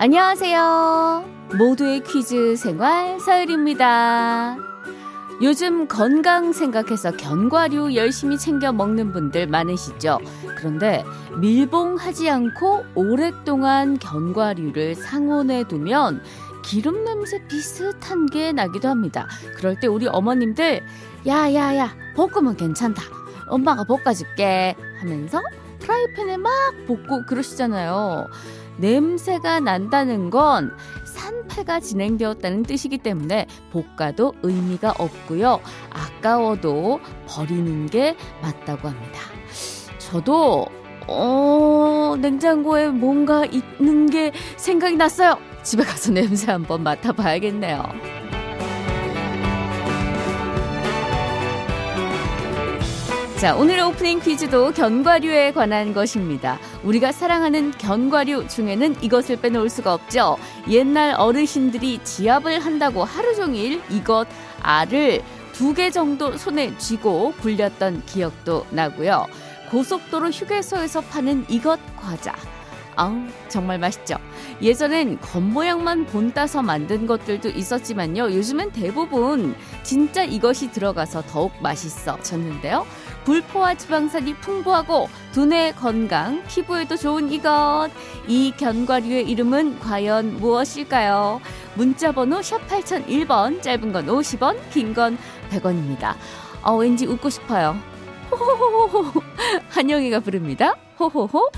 안녕하세요. 모두의 퀴즈 생활 서율입니다. 요즘 건강 생각해서 견과류 열심히 챙겨 먹는 분들 많으시죠? 그런데 밀봉하지 않고 오랫동안 견과류를 상온에 두면 기름 냄새 비슷한 게 나기도 합니다. 그럴 때 우리 어머님들, 야, 야, 야, 볶으면 괜찮다. 엄마가 볶아줄게. 하면서 프라이팬에 막 볶고 그러시잖아요. 냄새가 난다는 건 산패가 진행되었다는 뜻이기 때문에 볶아도 의미가 없고요. 아까워도 버리는 게 맞다고 합니다. 저도 어, 냉장고에 뭔가 있는 게 생각이 났어요. 집에 가서 냄새 한번 맡아봐야겠네요. 자, 오늘의 오프닝 퀴즈도 견과류에 관한 것입니다. 우리가 사랑하는 견과류 중에는 이것을 빼놓을 수가 없죠. 옛날 어르신들이 지압을 한다고 하루 종일 이것, 알을 두 개 정도 손에 쥐고 굴렸던 기억도 나고요. 고속도로 휴게소에서 파는 이것 과자. 아우, 정말 맛있죠. 예전엔 겉모양만 본 따서 만든 것들도 있었지만요. 요즘은 대부분 진짜 이것이 들어가서 더욱 맛있어졌는데요. 불포화 지방산이 풍부하고 두뇌 건강, 피부에도 좋은 이것. 이 견과류의 이름은 과연 무엇일까요? 문자 번호 샵 8001번, 짧은 건 50원, 긴 건 100원입니다. 어, 왠지 웃고 싶어요. 호호호호. 한영이가 부릅니다. 호호호.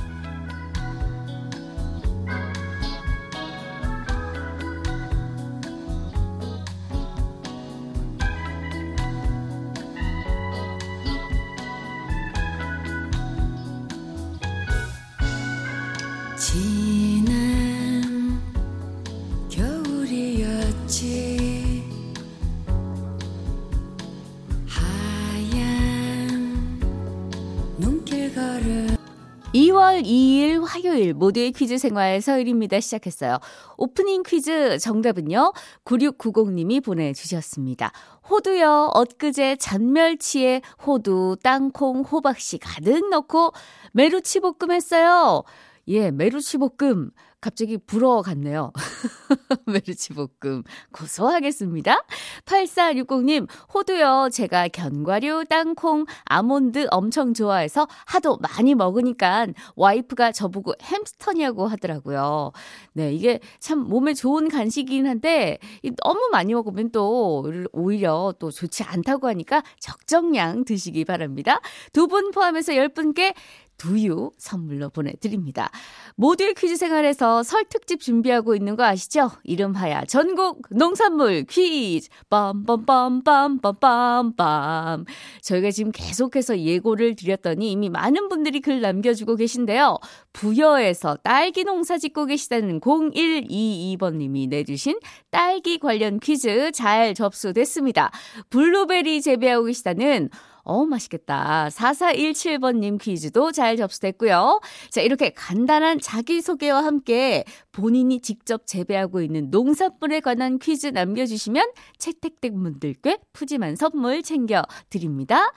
2월 2일 화요일 모두의 퀴즈 생활 서일입니다. 시작했어요. 오프닝 퀴즈 정답은요. 9690님이 보내주셨습니다. 호두요. 엊그제 잔멸치에 호두, 땅콩, 호박씨 가득 넣고 메루치 볶음 했어요. 예, 메루치 볶음. 갑자기 불어갔네요. 메르치 볶음. 고소하겠습니다. 8460님, 호두요. 제가 견과류, 땅콩, 아몬드 엄청 좋아해서 하도 많이 먹으니까 와이프가 저보고 햄스터냐고 하더라고요. 네, 이게 참 몸에 좋은 간식이긴 한데 너무 많이 먹으면 또 오히려 또 좋지 않다고 하니까 적정량 드시기 바랍니다. 두 분 포함해서 10분께 두유 선물로 보내드립니다. 모두의 퀴즈 생활에서 설 특집 준비하고 있는 거 아시죠? 이름하야 전국 농산물 퀴즈 빰빰빰빰빰빰빰 저희가 지금 계속해서 예고를 드렸더니 이미 많은 분들이 글 남겨주고 계신데요. 부여에서 딸기 농사 짓고 계시다는 0122번님이 내주신 딸기 관련 퀴즈 잘 접수됐습니다. 블루베리 재배하고 계시다는 어, 맛있겠다. 4417번님 퀴즈도 잘 접수됐고요. 자, 이렇게 간단한 자기소개와 함께 본인이 직접 재배하고 있는 농산물에 관한 퀴즈 남겨주시면 채택된 분들께 푸짐한 선물 챙겨드립니다.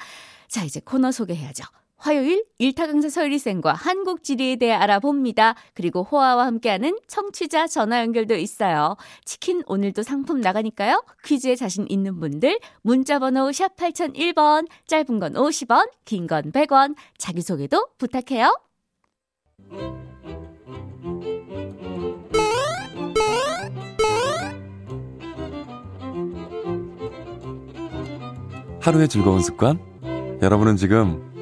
자, 이제 코너 소개해야죠. 화요일 일타 강사 서유리 쌤과 한국 지리에 대해 알아봅니다. 그리고 호화와 함께하는 청취자 전화 연결도 있어요. 치킨 오늘도 상품 나가니까요. 퀴즈에 자신 있는 분들 문자 번호 샵 8001번 짧은 건 50원 긴 건 100원 자기소개도 부탁해요. 하루의 즐거운 습관 여러분은 지금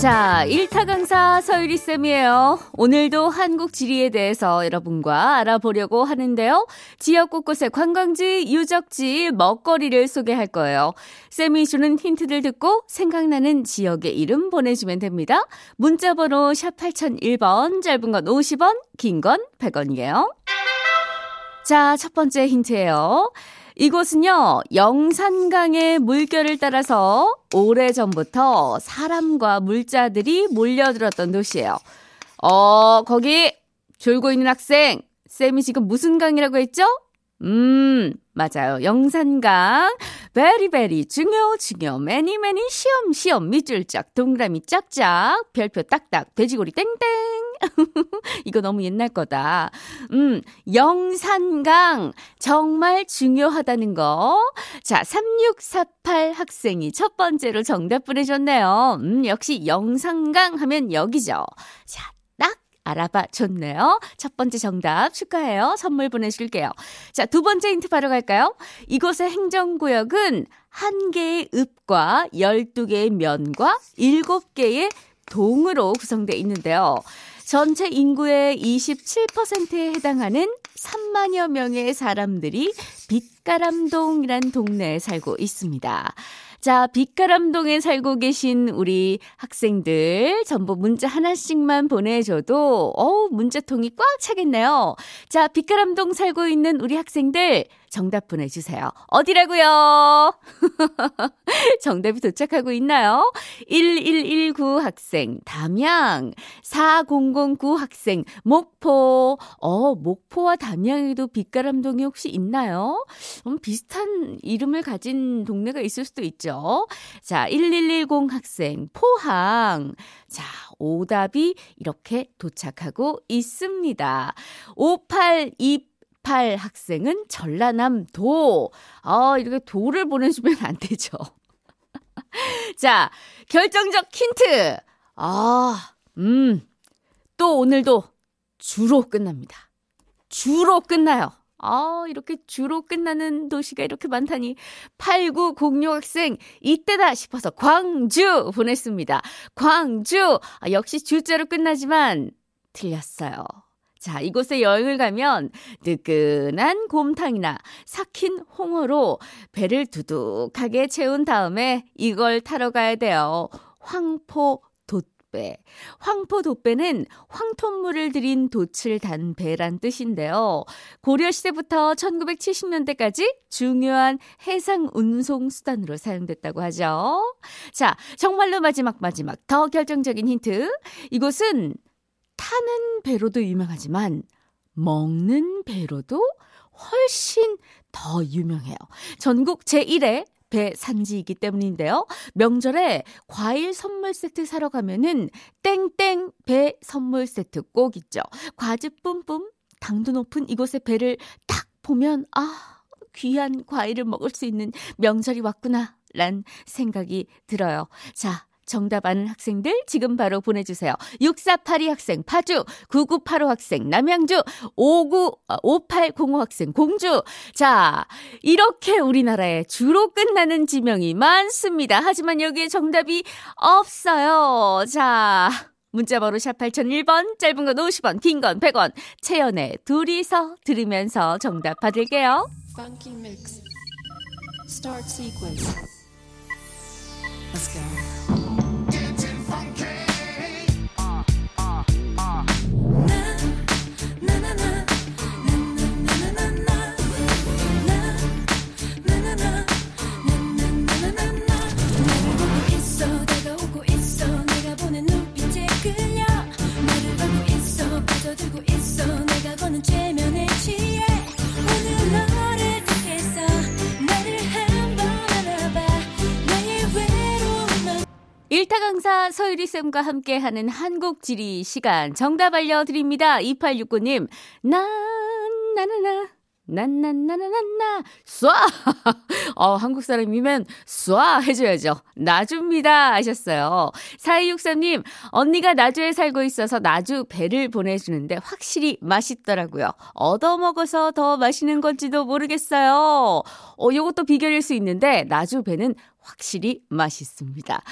자, 일타 강사 서유리 쌤이에요. 오늘도 한국 지리에 대해서 여러분과 알아보려고 하는데요. 지역 곳곳의 관광지, 유적지, 먹거리를 소개할 거예요. 쌤이 주는 힌트들 듣고 생각나는 지역의 이름 보내주면 됩니다. 문자 번호 샵 8001번, 짧은 건 50원, 긴 건 100원이에요. 자, 첫 번째 힌트예요. 이곳은요, 영산강의 물결을 따라서 오래전부터 사람과 물자들이 몰려들었던 도시예요. 어, 거기 졸고 있는 학생, 쌤이 지금 무슨 강이라고 했죠? 음, 맞아요. 영산강. 베리 베리 중요 중요 매니 매니 시험 시험 밑줄 짝 동그라미 짝짝 별표 딱딱 돼지고리 땡땡. 이거 너무 옛날 거다. 음, 영산강 정말 중요하다는 거. 자, 3648 학생이 첫 번째로 정답 보내줬네요. 음, 역시 영산강 하면 여기죠. 자, 딱 알아봐 줬네요. 첫 번째 정답 축하해요. 선물 보내줄게요. 자, 두 번째 힌트 바로 갈까요? 이곳의 행정구역은 한 개의 읍과 12개의 면과 7개의 동으로 구성되어 있는데요. 전체 인구의 27%에 해당하는 3만여 명의 사람들이 빛가람동이란 동네에 살고 있습니다. 자, 빛가람동에 살고 계신 우리 학생들 전부 문자 하나씩만 보내줘도 어 문자통이 꽉 차겠네요. 자, 빛가람동 살고 있는 우리 학생들 정답 보내주세요. 어디라고요? 정답이 도착하고 있나요? 1119 학생 담양, 4009 학생 목포. 어, 목포와 담양에도 빛가람동이 혹시 있나요? 음, 비슷한 이름을 가진 동네가 있을 수도 있죠. 자, 1110 학생 포항. 자, 오답이 이렇게 도착하고 있습니다. 582 8 학생은 전라남도. 아, 이렇게 도를 보내주면 안 되죠. 자, 결정적 힌트. 아, 음. 또 오늘도 주로 끝납니다. 주로 끝나요. 아, 이렇게 주로 끝나는 도시가 이렇게 많다니. 8906 학생, 이때다 싶어서 광주 보냈습니다. 광주! 아, 역시 주자로 끝나지만 틀렸어요. 자, 이곳에 여행을 가면 뜨끈한 곰탕이나 삭힌 홍어로 배를 두둑하게 채운 다음에 이걸 타러 가야 돼요. 황포 돛배. 황포 돛배는 황토물을 들인 돛을 단 배란 뜻인데요. 고려시대부터 1970년대까지 중요한 해상 운송 수단으로 사용됐다고 하죠. 자, 정말로 마지막 마지막 더 결정적인 힌트. 이곳은 타는 배로도 유명하지만 먹는 배로도 훨씬 더 유명해요. 전국 제1의 배 산지이기 때문인데요. 명절에 과일 선물 세트 사러 가면은 땡땡 배 선물 세트 꼭 있죠. 과즙 뿜뿜, 당도 높은 이곳의 배를 딱 보면 아, 귀한 과일을 먹을 수 있는 명절이 왔구나. 란 생각이 들어요. 자, 정답 아는 학생들 지금 바로 보내주세요. 6482 학생 파주, 9985 학생 남양주, 59, 5805 학생 공주. 자, 이렇게 우리나라에 주로 끝나는 지명이 많습니다. 하지만 여기에 정답이 없어요. 자. 문자 번호 샵 8001번, 짧은 건 50원, 긴 건 100원, 채연의 둘이서 들으면서 정답 받을게요. Funky mix. Start sequence. Let's go. 강사 서유리 쌤과 함께하는 한국 지리 시간 정답 알려드립니다. 2869님 난 나나나 난난나나나나 쏴 어, 한국 사람이면 쏴 해줘야죠. 나주입니다 하셨어요. 4263님 언니가 나주에 살고 있어서 나주 배를 보내주는데 확실히 맛있더라고요. 얻어먹어서 더 맛있는 건지도 모르겠어요. 어, 요것도 비결일 수 있는데 나주 배는 확실히 맛있습니다.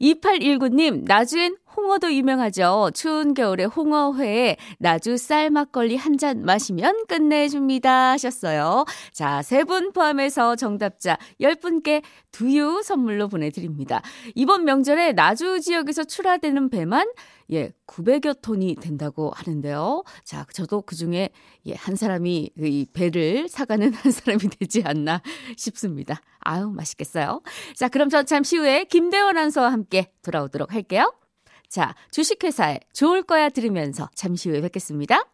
2819님, 나주엔 홍어도 유명하죠. 추운 겨울에 홍어회에 나주 쌀 막걸리 한 잔 마시면 끝내줍니다 하셨어요. 자, 세 분 포함해서 정답자 10분께 두유 선물로 보내드립니다. 이번 명절에 나주 지역에서 출하되는 배만 예, 900여 톤이 된다고 하는데요. 자, 저도 그 중에 예, 한 사람이 이 배를 사가는 한 사람이 되지 않나 싶습니다. 아유, 맛있겠어요. 자, 그럼 저 잠시 후에 김대원 아나운서와 함께 돌아오도록 할게요. 자, 주식회사에 좋을 거야 들으면서 잠시 후에 뵙겠습니다.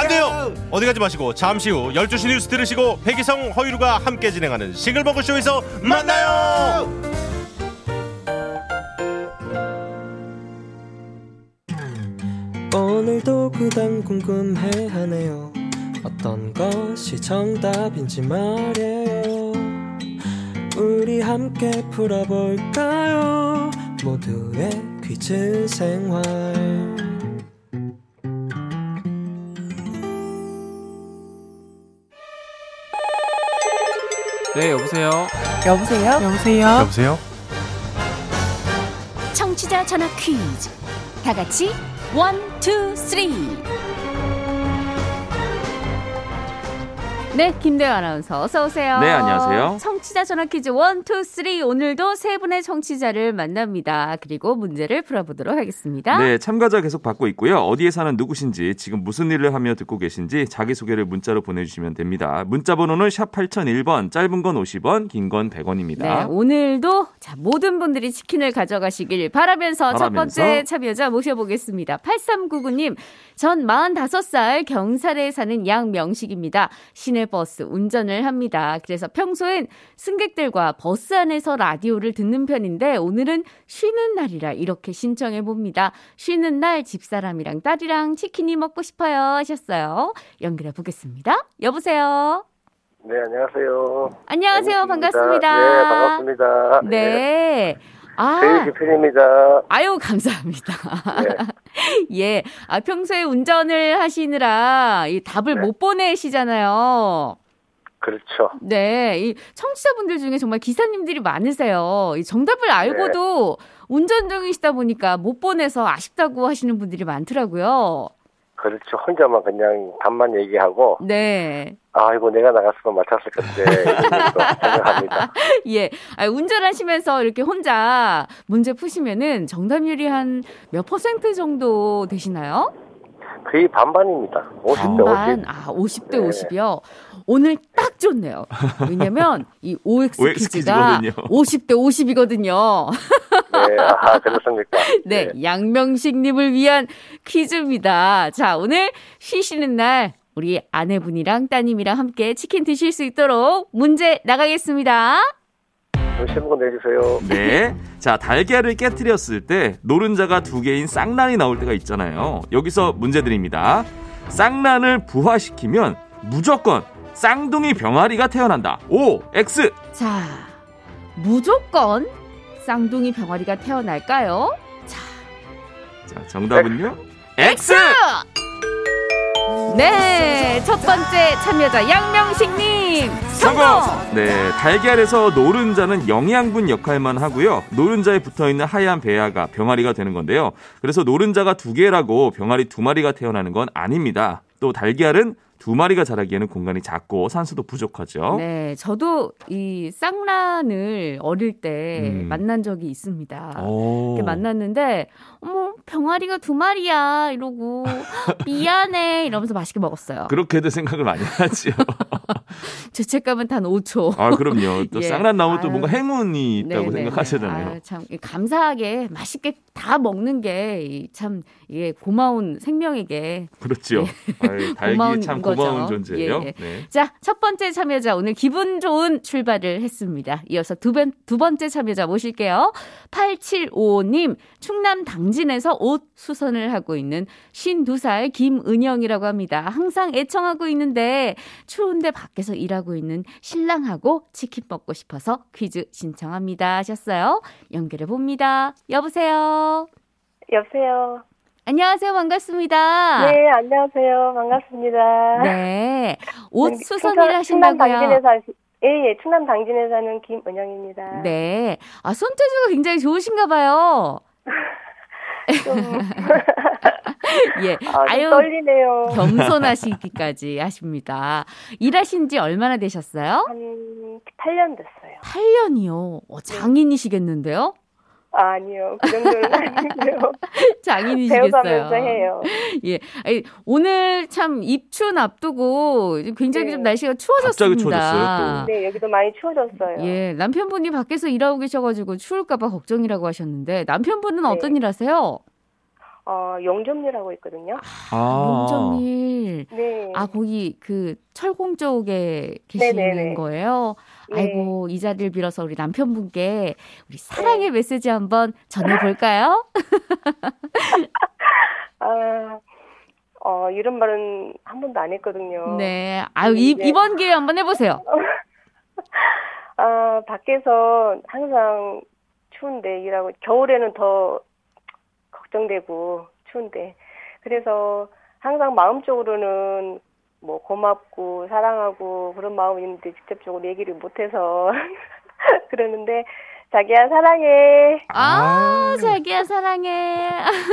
안 돼요. 어디 가지 마시고 잠시 후 12시 뉴스 들으시고 백이성 허유루가 함께 진행하는 싱글벙글 쇼에서 만나요. 오늘도 그단 궁금해하네요. 어떤 것이 정답인지 말이에요. 우리 함께 풀어볼까요? 모두의 퀴즈 생활 네 여보세요 여보세요? 여보세요? 여보세요. 청취자 전화 퀴즈. 다 같이 one, two, three. 네, 김대현 아나운서 어서 오세요. 네, 안녕하세요. 청취자 전화 퀴즈 one, two, three. 오늘도 세 분의 청취자를 만납니다. 그리고 문제를 풀어보도록 하겠습니다. 네, 참가자 계속 받고 있고요. 어디에 사는 누구신지, 지금 무슨 일을 하며 듣고 계신지 자기소개를 문자로 보내주시면 됩니다. 문자 번호는 샵 8001번, 짧은 건 50원, 긴 건 100원입니다. 네, 오늘도 자, 모든 분들이 치킨을 가져가시길 바라면서, 첫 바라면서. 번째 참여자 모셔보겠습니다. 8399님, 전 45살 경산에 사는 양명식입니다. 시내버스 운전을 합니다. 그래서 평소엔 승객들과 버스 안에서 라디오를 듣는 편인데 오늘은 쉬는 날이라 이렇게 신청해 봅니다. 쉬는 날 집사람이랑 딸이랑 치킨이 먹고 싶어요 하셨어요. 연결해 보겠습니다. 여보세요. 네, 안녕하세요. 안녕하세요. 안녕하십니까. 반갑습니다. 네, 반갑습니다. 네. 아, 제일 팬입니다. 아유, 감사합니다. 네. 예. 아, 평소에 운전을 하시느라 이 답을 네. 못 보내시잖아요. 그렇죠. 네. 이 청취자분들 중에 정말 기사님들이 많으세요. 이 정답을 알고도 네. 운전 중이시다 보니까 못 보내서 아쉽다고 하시는 분들이 많더라고요. 그렇죠. 혼자만 그냥 답만 얘기하고, 네. 아이고, 내가 나갔으면 맞췄을 건데, 생각합니다. 예. 아, 운전하시면서 이렇게 혼자 문제 푸시면은 정답률이 한 몇 퍼센트 정도 되시나요? 거의 반반입니다. 50대 반반. 50. 아, 50대 네. 50이요. 오늘 딱 좋네요. 왜냐면 이 OX, OX 퀴즈가 퀴즈거든요. 50대 50이거든요. 네, 아, 그렇습니까? 네, 양명식님을 위한 퀴즈입니다. 자, 오늘 쉬시는 날 우리 아내분이랑 따님이랑 함께 치킨 드실 수 있도록 문제 나가겠습니다. 신고 내주세요. 네. 자, 달걀을 깨뜨렸을 때 노른자가 두 개인 쌍란이 나올 때가 있잖아요. 여기서 문제 드립니다. 쌍란을 부화시키면 무조건 쌍둥이 병아리가 태어난다. O, X. 자, 무조건 쌍둥이 병아리가 태어날까요? 자, 정답은요? X. 네, 첫 번째 참여자 양명식님 성공. 네, 달걀에서 노른자는 영양분 역할만 하고요. 노른자에 붙어 있는 하얀 배아가 병아리가 되는 건데요. 그래서 노른자가 두 개라고 병아리 두 마리가 태어나는 건 아닙니다. 또 달걀은 두 마리가 자라기에는 공간이 작고 산소도 부족하죠. 네, 저도 이 쌍란을 어릴 때 음. 만난 적이 있습니다. 오. 이렇게 만났는데 어머 병아리가 두 마리야 이러고 미안해 이러면서 맛있게 먹었어요. 그렇게도 생각을 많이 하죠. 죄책감은 단 5초. 아, 그럼요. 또 예. 쌍란 나오면 또 아유. 뭔가 행운이 있다고 네네네. 생각하시잖아요. 아유, 참 감사하게 맛있게 다 먹는 게참 이게 고마운 생명에게 그렇죠. 아유, 달기 고마운 참 거죠. 고마운 존재예요. 예, 예. 네. 자, 첫 번째 참여자 오늘 기분 좋은 출발을 했습니다. 이어서 두, 번, 두 번째 참여자 모실게요. 8755님, 충남 당진에서 옷 수선을 하고 있는 52살 김은영이라고 합니다. 항상 애청하고 있는데 추운데 밖에서 일하고 있는 신랑하고 치킨 먹고 싶어서 퀴즈 신청합니다 하셨어요. 연결해 봅니다. 여보세요. 여보세요. 안녕하세요. 반갑습니다. 네, 안녕하세요. 반갑습니다. 네. 옷 충남- 수선을 하신다고요? 사 예, 예, 충남 당진에 사는 김은영입니다. 네. 아, 손재주가 굉장히 좋으신가 봐요. 좀, 예. 아, 좀 아유, 떨리네요. 겸손하시기까지 하십니다. 일하신 지 얼마나 되셨어요? 한 8년 됐어요. 8년이요. 어, 장인이시겠는데요? 아, 아니요. 그 정도는 아니고요. 장인이시겠어요. 해요. 예. 아니, 오늘 참 입춘 앞두고 굉장히 네. 좀 날씨가 추워졌습니다. 갑자기 추워졌어요, 네, 여기도 많이 추워졌어요. 예, 남편분이 밖에서 일하고 계셔 가지고 추울까 봐 걱정이라고 하셨는데 남편분은 네. 어떤 일 하세요? 어, 용접일하고 있거든요. 아. 용접일. 네. 아, 거기 그 철공 쪽에 계시는 네네네. 거예요? 네. 아이고, 이 자리를 빌어서 우리 남편분께 우리 사랑의 메시지 한번 전해볼까요? 아, 어, 이런 말은 한 번도 안 했거든요. 네. 아유, 이, 네. 이번 기회에 한번 해보세요. 아, 밖에서 항상 추운데 일하고, 겨울에는 더 걱정되고, 추운데. 그래서 항상 마음적으로는 뭐 고맙고, 사랑하고, 그런 마음이 있는데 직접적으로 얘기를 못해서 그러는데, 자기야, 사랑해. 아, 자기야, 사랑해.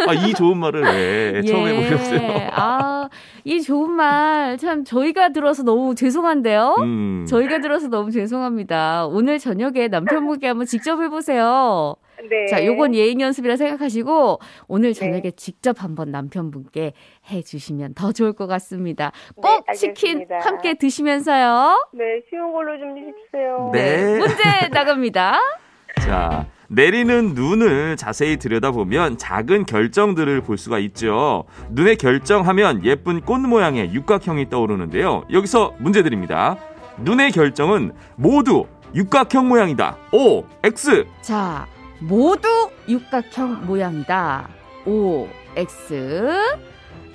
아, 이 좋은 말을 왜 처음 해보셨어요? 예. 아, 이 좋은 말, 참, 저희가 들어서 너무 죄송한데요? 음. 저희가 들어서 너무 죄송합니다. 오늘 저녁에 남편분께 한번 직접 해보세요. 네. 자, 요건 예행 연습이라 생각하시고 오늘 저녁에 직접 한번 남편분께 해주시면 더 좋을 것 같습니다. 꼭 네, 치킨. 함께 드시면서요. 네, 쉬운 걸로 좀 해주세요. 네. 문제 나갑니다. 자, 내리는 눈을 자세히 들여다보면 작은 결정들을 볼 수가 있죠. 눈에 결정하면 예쁜 꽃 모양의 육각형이 떠오르는데요. 여기서 문제 드립니다. 눈의 결정은 모두 육각형 모양이다. O, X. 자, 모두 육각형 모양이다. O, X.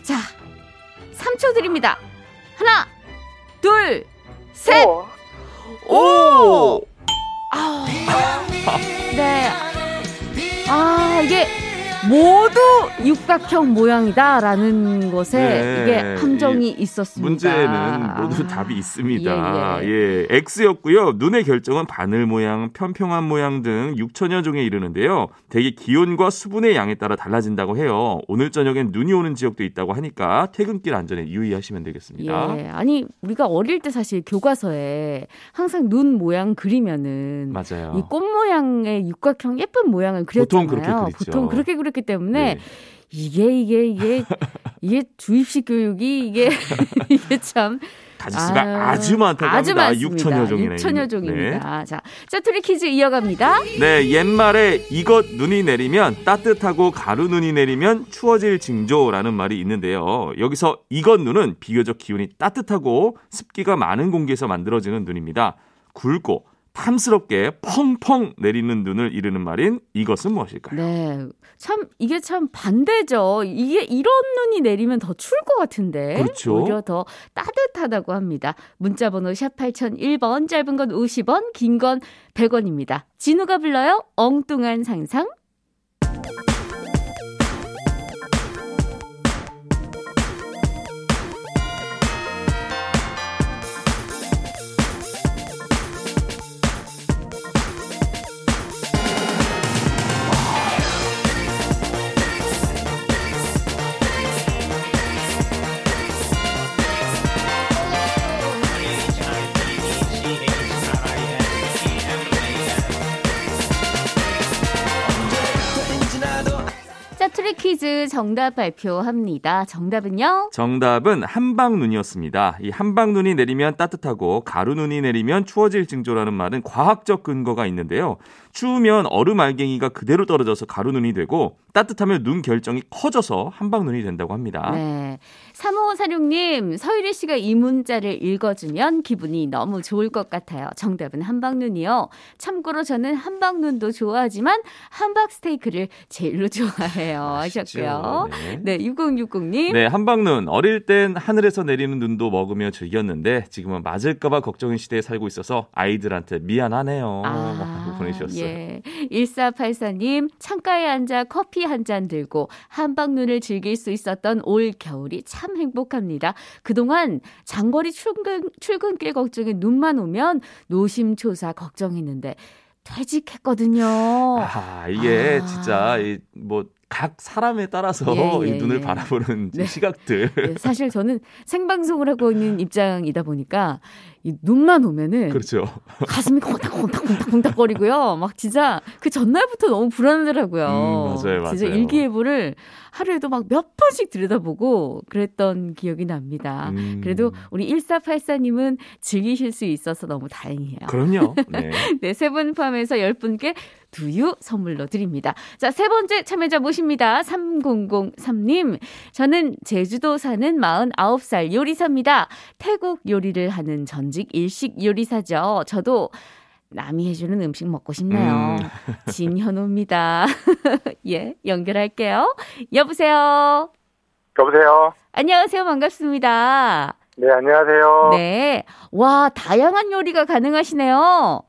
자, 3초 드립니다. 하나, 둘, 셋. 오. 오! 아, 네. 아, 이게 모두 육각형 모양이다라는 것에 네, 이게 함정이 이 있었습니다. 문제는 모두 아, 답이 있습니다. 예, 예, X였고요. 눈의 결정은 바늘 모양, 편평한 모양 등 6천여 종에 이르는데요. 대개 기온과 수분의 양에 따라 달라진다고 해요. 오늘 저녁엔 눈이 오는 지역도 있다고 하니까 퇴근길 안전에 유의하시면 되겠습니다. 예, 아니 우리가 어릴 때 사실 교과서에 항상 눈 모양 그리면은 맞아요. 이 꽃 모양의 육각형 예쁜 모양을 그렸잖아요. 보통 그렇게 그리죠. 보통 그렇게 그렸기 때문에 네. 이게 이게 이게 이게 주입식 교육이 이게 이게 참 가지수가 아유, 아주 많다고 아주 합니다. 많습니다. 6천여 종이나 6천여 있는. 종입니다. 자, 짜투리 퀴즈 이어갑니다. 네, 옛말에 이것 눈이 내리면 따뜻하고 가루 눈이 내리면 추워질 징조라는 말이 있는데요. 여기서 이것 눈은 비교적 기온이 따뜻하고 습기가 많은 공기에서 만들어지는 눈입니다. 굵고 탐스럽게 펑펑 내리는 눈을 이르는 말인 이것은 무엇일까요? 네. 참 이게 참 반대죠. 이게 이런 눈이 내리면 더 추울 것 같은데 그렇죠. 오히려 더 따뜻하다고 합니다. 문자 번호 샵 8001번 짧은 건 50원, 긴 건 100원입니다. 진우가 불러요. 엉뚱한 상상. 퀴즈 정답 발표합니다. 정답은요? 정답은 한방눈이었습니다. 이 한방눈이 내리면 따뜻하고 가루눈이 내리면 추워질 징조라는 말은 과학적 근거가 있는데요. 추우면 얼음 알갱이가 그대로 떨어져서 가루눈이 되고 따뜻하면 눈 결정이 커져서 한방눈이 된다고 합니다. 네. 3546님, 서유리 씨가 이 문자를 읽어주면 기분이 너무 좋을 것 같아요. 정답은 한방눈이요. 참고로 저는 한방눈도 좋아하지만 함박 스테이크를 제일로 좋아해요. 하셨고요. 네. 네, 6060님. 네, 한방눈. 어릴 땐 하늘에서 내리는 눈도 먹으며 즐겼는데 지금은 맞을까봐 걱정인 시대에 살고 있어서 아이들한테 미안하네요. 라고 보내주셨어요. 예. 1484님, 창가에 앉아 커피 한 잔 들고 한방눈을 즐길 수 있었던 올 겨울이 참 행복합니다. 그동안 장거리 출근, 출근길 걱정에 눈만 오면 노심초사 걱정했는데 퇴직했거든요. 아, 이게 아. 진짜 이 뭐각 사람에 따라서 예, 예, 이 눈을 예. 바라보는 네. 시각들. 네, 사실 저는 생방송을 하고 있는 입장이다 보니까 이 눈만 오면은 그렇죠. 가슴이 콩닥콩닥콩닥콩닥거리고요. 막 진짜 그 전날부터 너무 불안하더라고요. 음, 맞아요, 진짜 맞아요. 일기예보를 하루에도 막 몇 번씩 들여다보고 그랬던 기억이 납니다. 음. 그래도 우리 1484님은 즐기실 수 있어서 너무 다행이에요. 그럼요. 네. 네, 세분 포함해서 10분께 두유 선물로 드립니다. 자, 세 번째 참여자 모십니다. 3003님. 저는 제주도 사는 49살 요리사입니다. 태국 요리를 하는 전직 일식 요리사죠. 저도 남이 해주는 음식 먹고 싶네요. 진현우입니다. 예, 연결할게요. 여보세요. 여보세요. 안녕하세요. 반갑습니다. 네, 안녕하세요. 네. 와, 다양한 요리가 가능하시네요.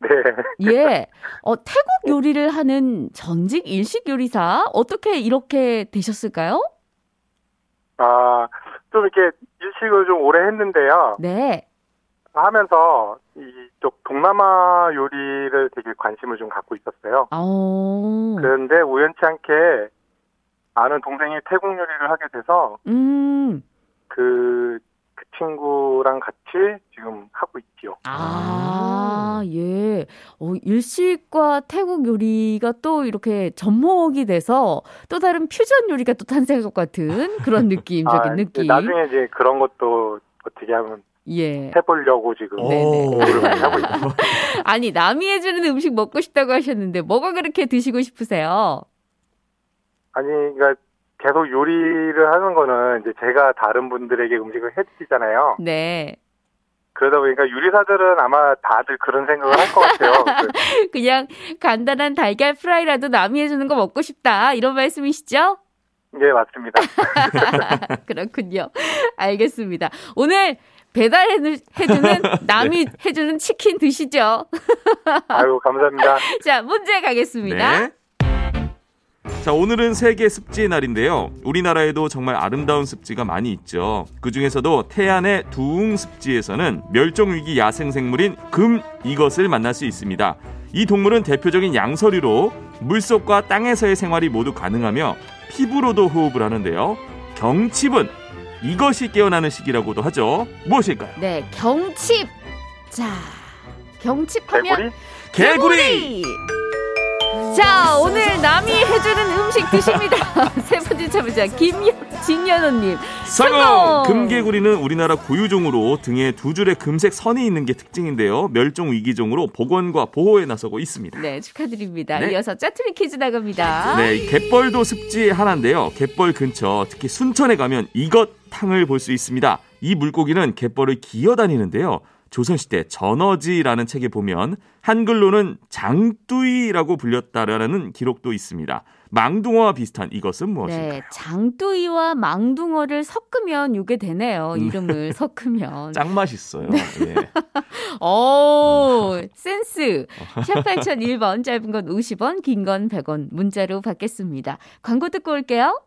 네. 예. 어, 태국 요리를 하는 전직 일식 요리사 어떻게 이렇게 되셨을까요? 아, 좀 이렇게 일식을 좀 오래 했는데요. 네. 하면서 이쪽 동남아 요리를 되게 관심을 좀 갖고 있었어요. 어. 그런데 우연치 않게 아는 동생이 태국 요리를 하게 돼서 음. 그, 그 친구랑 같이 지금 하고 있지요. 아, 예. 어, 일식과 태국 요리가 또 이렇게 접목이 돼서 또 다른 퓨전 요리가 또 탄생할 것 같은 그런 느낌적인 아, 느낌. 나중에 이제 그런 것도 어떻게 하면 예. 해보려고 지금 하고 있어요. 아니, 남이 해주는 음식 먹고 싶다고 하셨는데 뭐가 그렇게 드시고 싶으세요? 아니, 그러니까 계속 요리를 하는 거는 이제 제가 다른 분들에게 음식을 해드리잖아요. 네. 그러다 보니까 요리사들은 아마 다들 그런 생각을 할 것 같아요. 그- 그냥 간단한 달걀 프라이라도 남이 해주는 거 먹고 싶다. 이런 말씀이시죠? 예, 맞습니다. 그렇군요. 알겠습니다. 오늘 배달해주는 남이 해주는 치킨 드시죠? 아유, 감사합니다. 자, 문제 가겠습니다. 네. 자, 오늘은 세계 습지의 날인데요. 우리나라에도 정말 아름다운 습지가 많이 있죠. 그 중에서도 태안의 두웅 습지에서는 멸종 위기 야생 생물인 금 이것을 만날 수 있습니다. 이 동물은 대표적인 양서류로 물속과 땅에서의 생활이 모두 가능하며 피부로도 호흡을 하는데요. 경칩은 이것이 깨어나는 시기라고도 하죠. 무엇일까요? 네, 경칩. 자, 경칩하면 개구리? 개구리! 자, 오늘 남이 해주는 음식 드십니다. 세 참여자 김연 진연호님. 성공! 금개구리는 우리나라 고유종으로 등에 두 줄의 금색 선이 있는 게 특징인데요. 멸종 위기종으로 복원과 보호에 나서고 있습니다. 네, 축하드립니다. 네. 이어서 짜투리 퀴즈 나갑니다. 네, 이 갯벌도 습지 하나인데요. 갯벌 근처, 특히 순천에 가면 이것 탕을 볼 수 있습니다. 이 물고기는 갯벌을 기어다니는데요. 조선시대 전어지라는 책에 보면 한글로는 장뚜이라고 불렸다라는 기록도 있습니다. 망둥어와 비슷한 이것은 무엇일까요? 네, 장뚜이와 망둥어를 섞으면 이게 되네요. 음. 이름을 섞으면. 짱 맛있어요. 네. 예. 오, 센스. 샵 8001번, 짧은 건 50원, 긴 건 100원, 문자로 받겠습니다. 광고 듣고 올게요.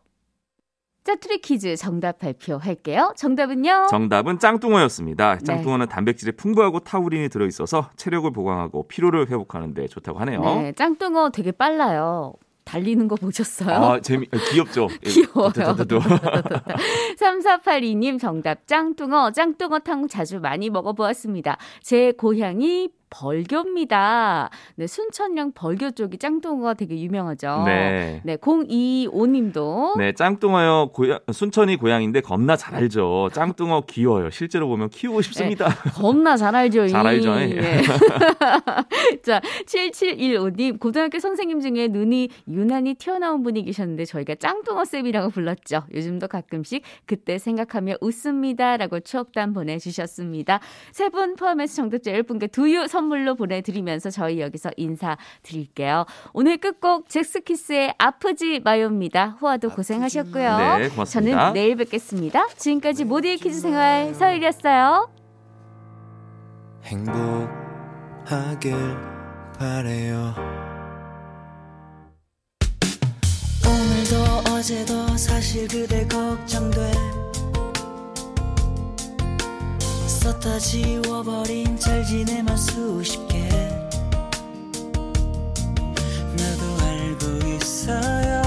짜투리 퀴즈 정답 발표할게요. 정답은요? 정답은 짱뚱어였습니다. 네. 짱뚱어는 단백질에 풍부하고 타우린이 들어있어서 체력을 보강하고 피로를 회복하는 데 좋다고 하네요. 네, 짱뚱어 되게 빨라요. 달리는 거 보셨어요? 아, 재미, 아, 귀엽죠? 예, 귀여워요. 따따따따. 3482님 정답 짱뚱어 짱뚱어탕 자주 많이 먹어보았습니다. 제 고향이 벌교입니다. 네, 순천령 벌교 쪽이 짱뚱어가 되게 유명하죠. 네. 네, 025님도 네, 짱뚱어요. 고향, 순천이 고향인데 겁나 잘 알죠. 짱뚱어 귀여워요. 실제로 보면 키우고 싶습니다. 겁나 잘 알죠. 이. 잘 알죠. 네. 자, 7715님, 고등학교 선생님 중에 눈이 유난히 튀어나온 분이 계셨는데 저희가 짱뚱어 쌤이라고 불렀죠. 요즘도 가끔씩 그때 생각하며 웃습니다. 라고 추억담 보내주셨습니다. 세 분 포함해서 정답자 10분께 두유 선 물로 보내드리면서 저희 여기서 인사드릴게요. 오늘 끝곡 잭스키스의 아프지 마요입니다. 호아도 고생하셨고요. 네, 고맙습니다. 저는 내일 뵙겠습니다. 지금까지 모두의 퀴즈 생활 서일이었어요. 행복하길 바래요 오늘도 어제도 사실 그대 걱정돼 벗어 다 지워버린 잘 지내만 수십 개. 나도 알고 있어요.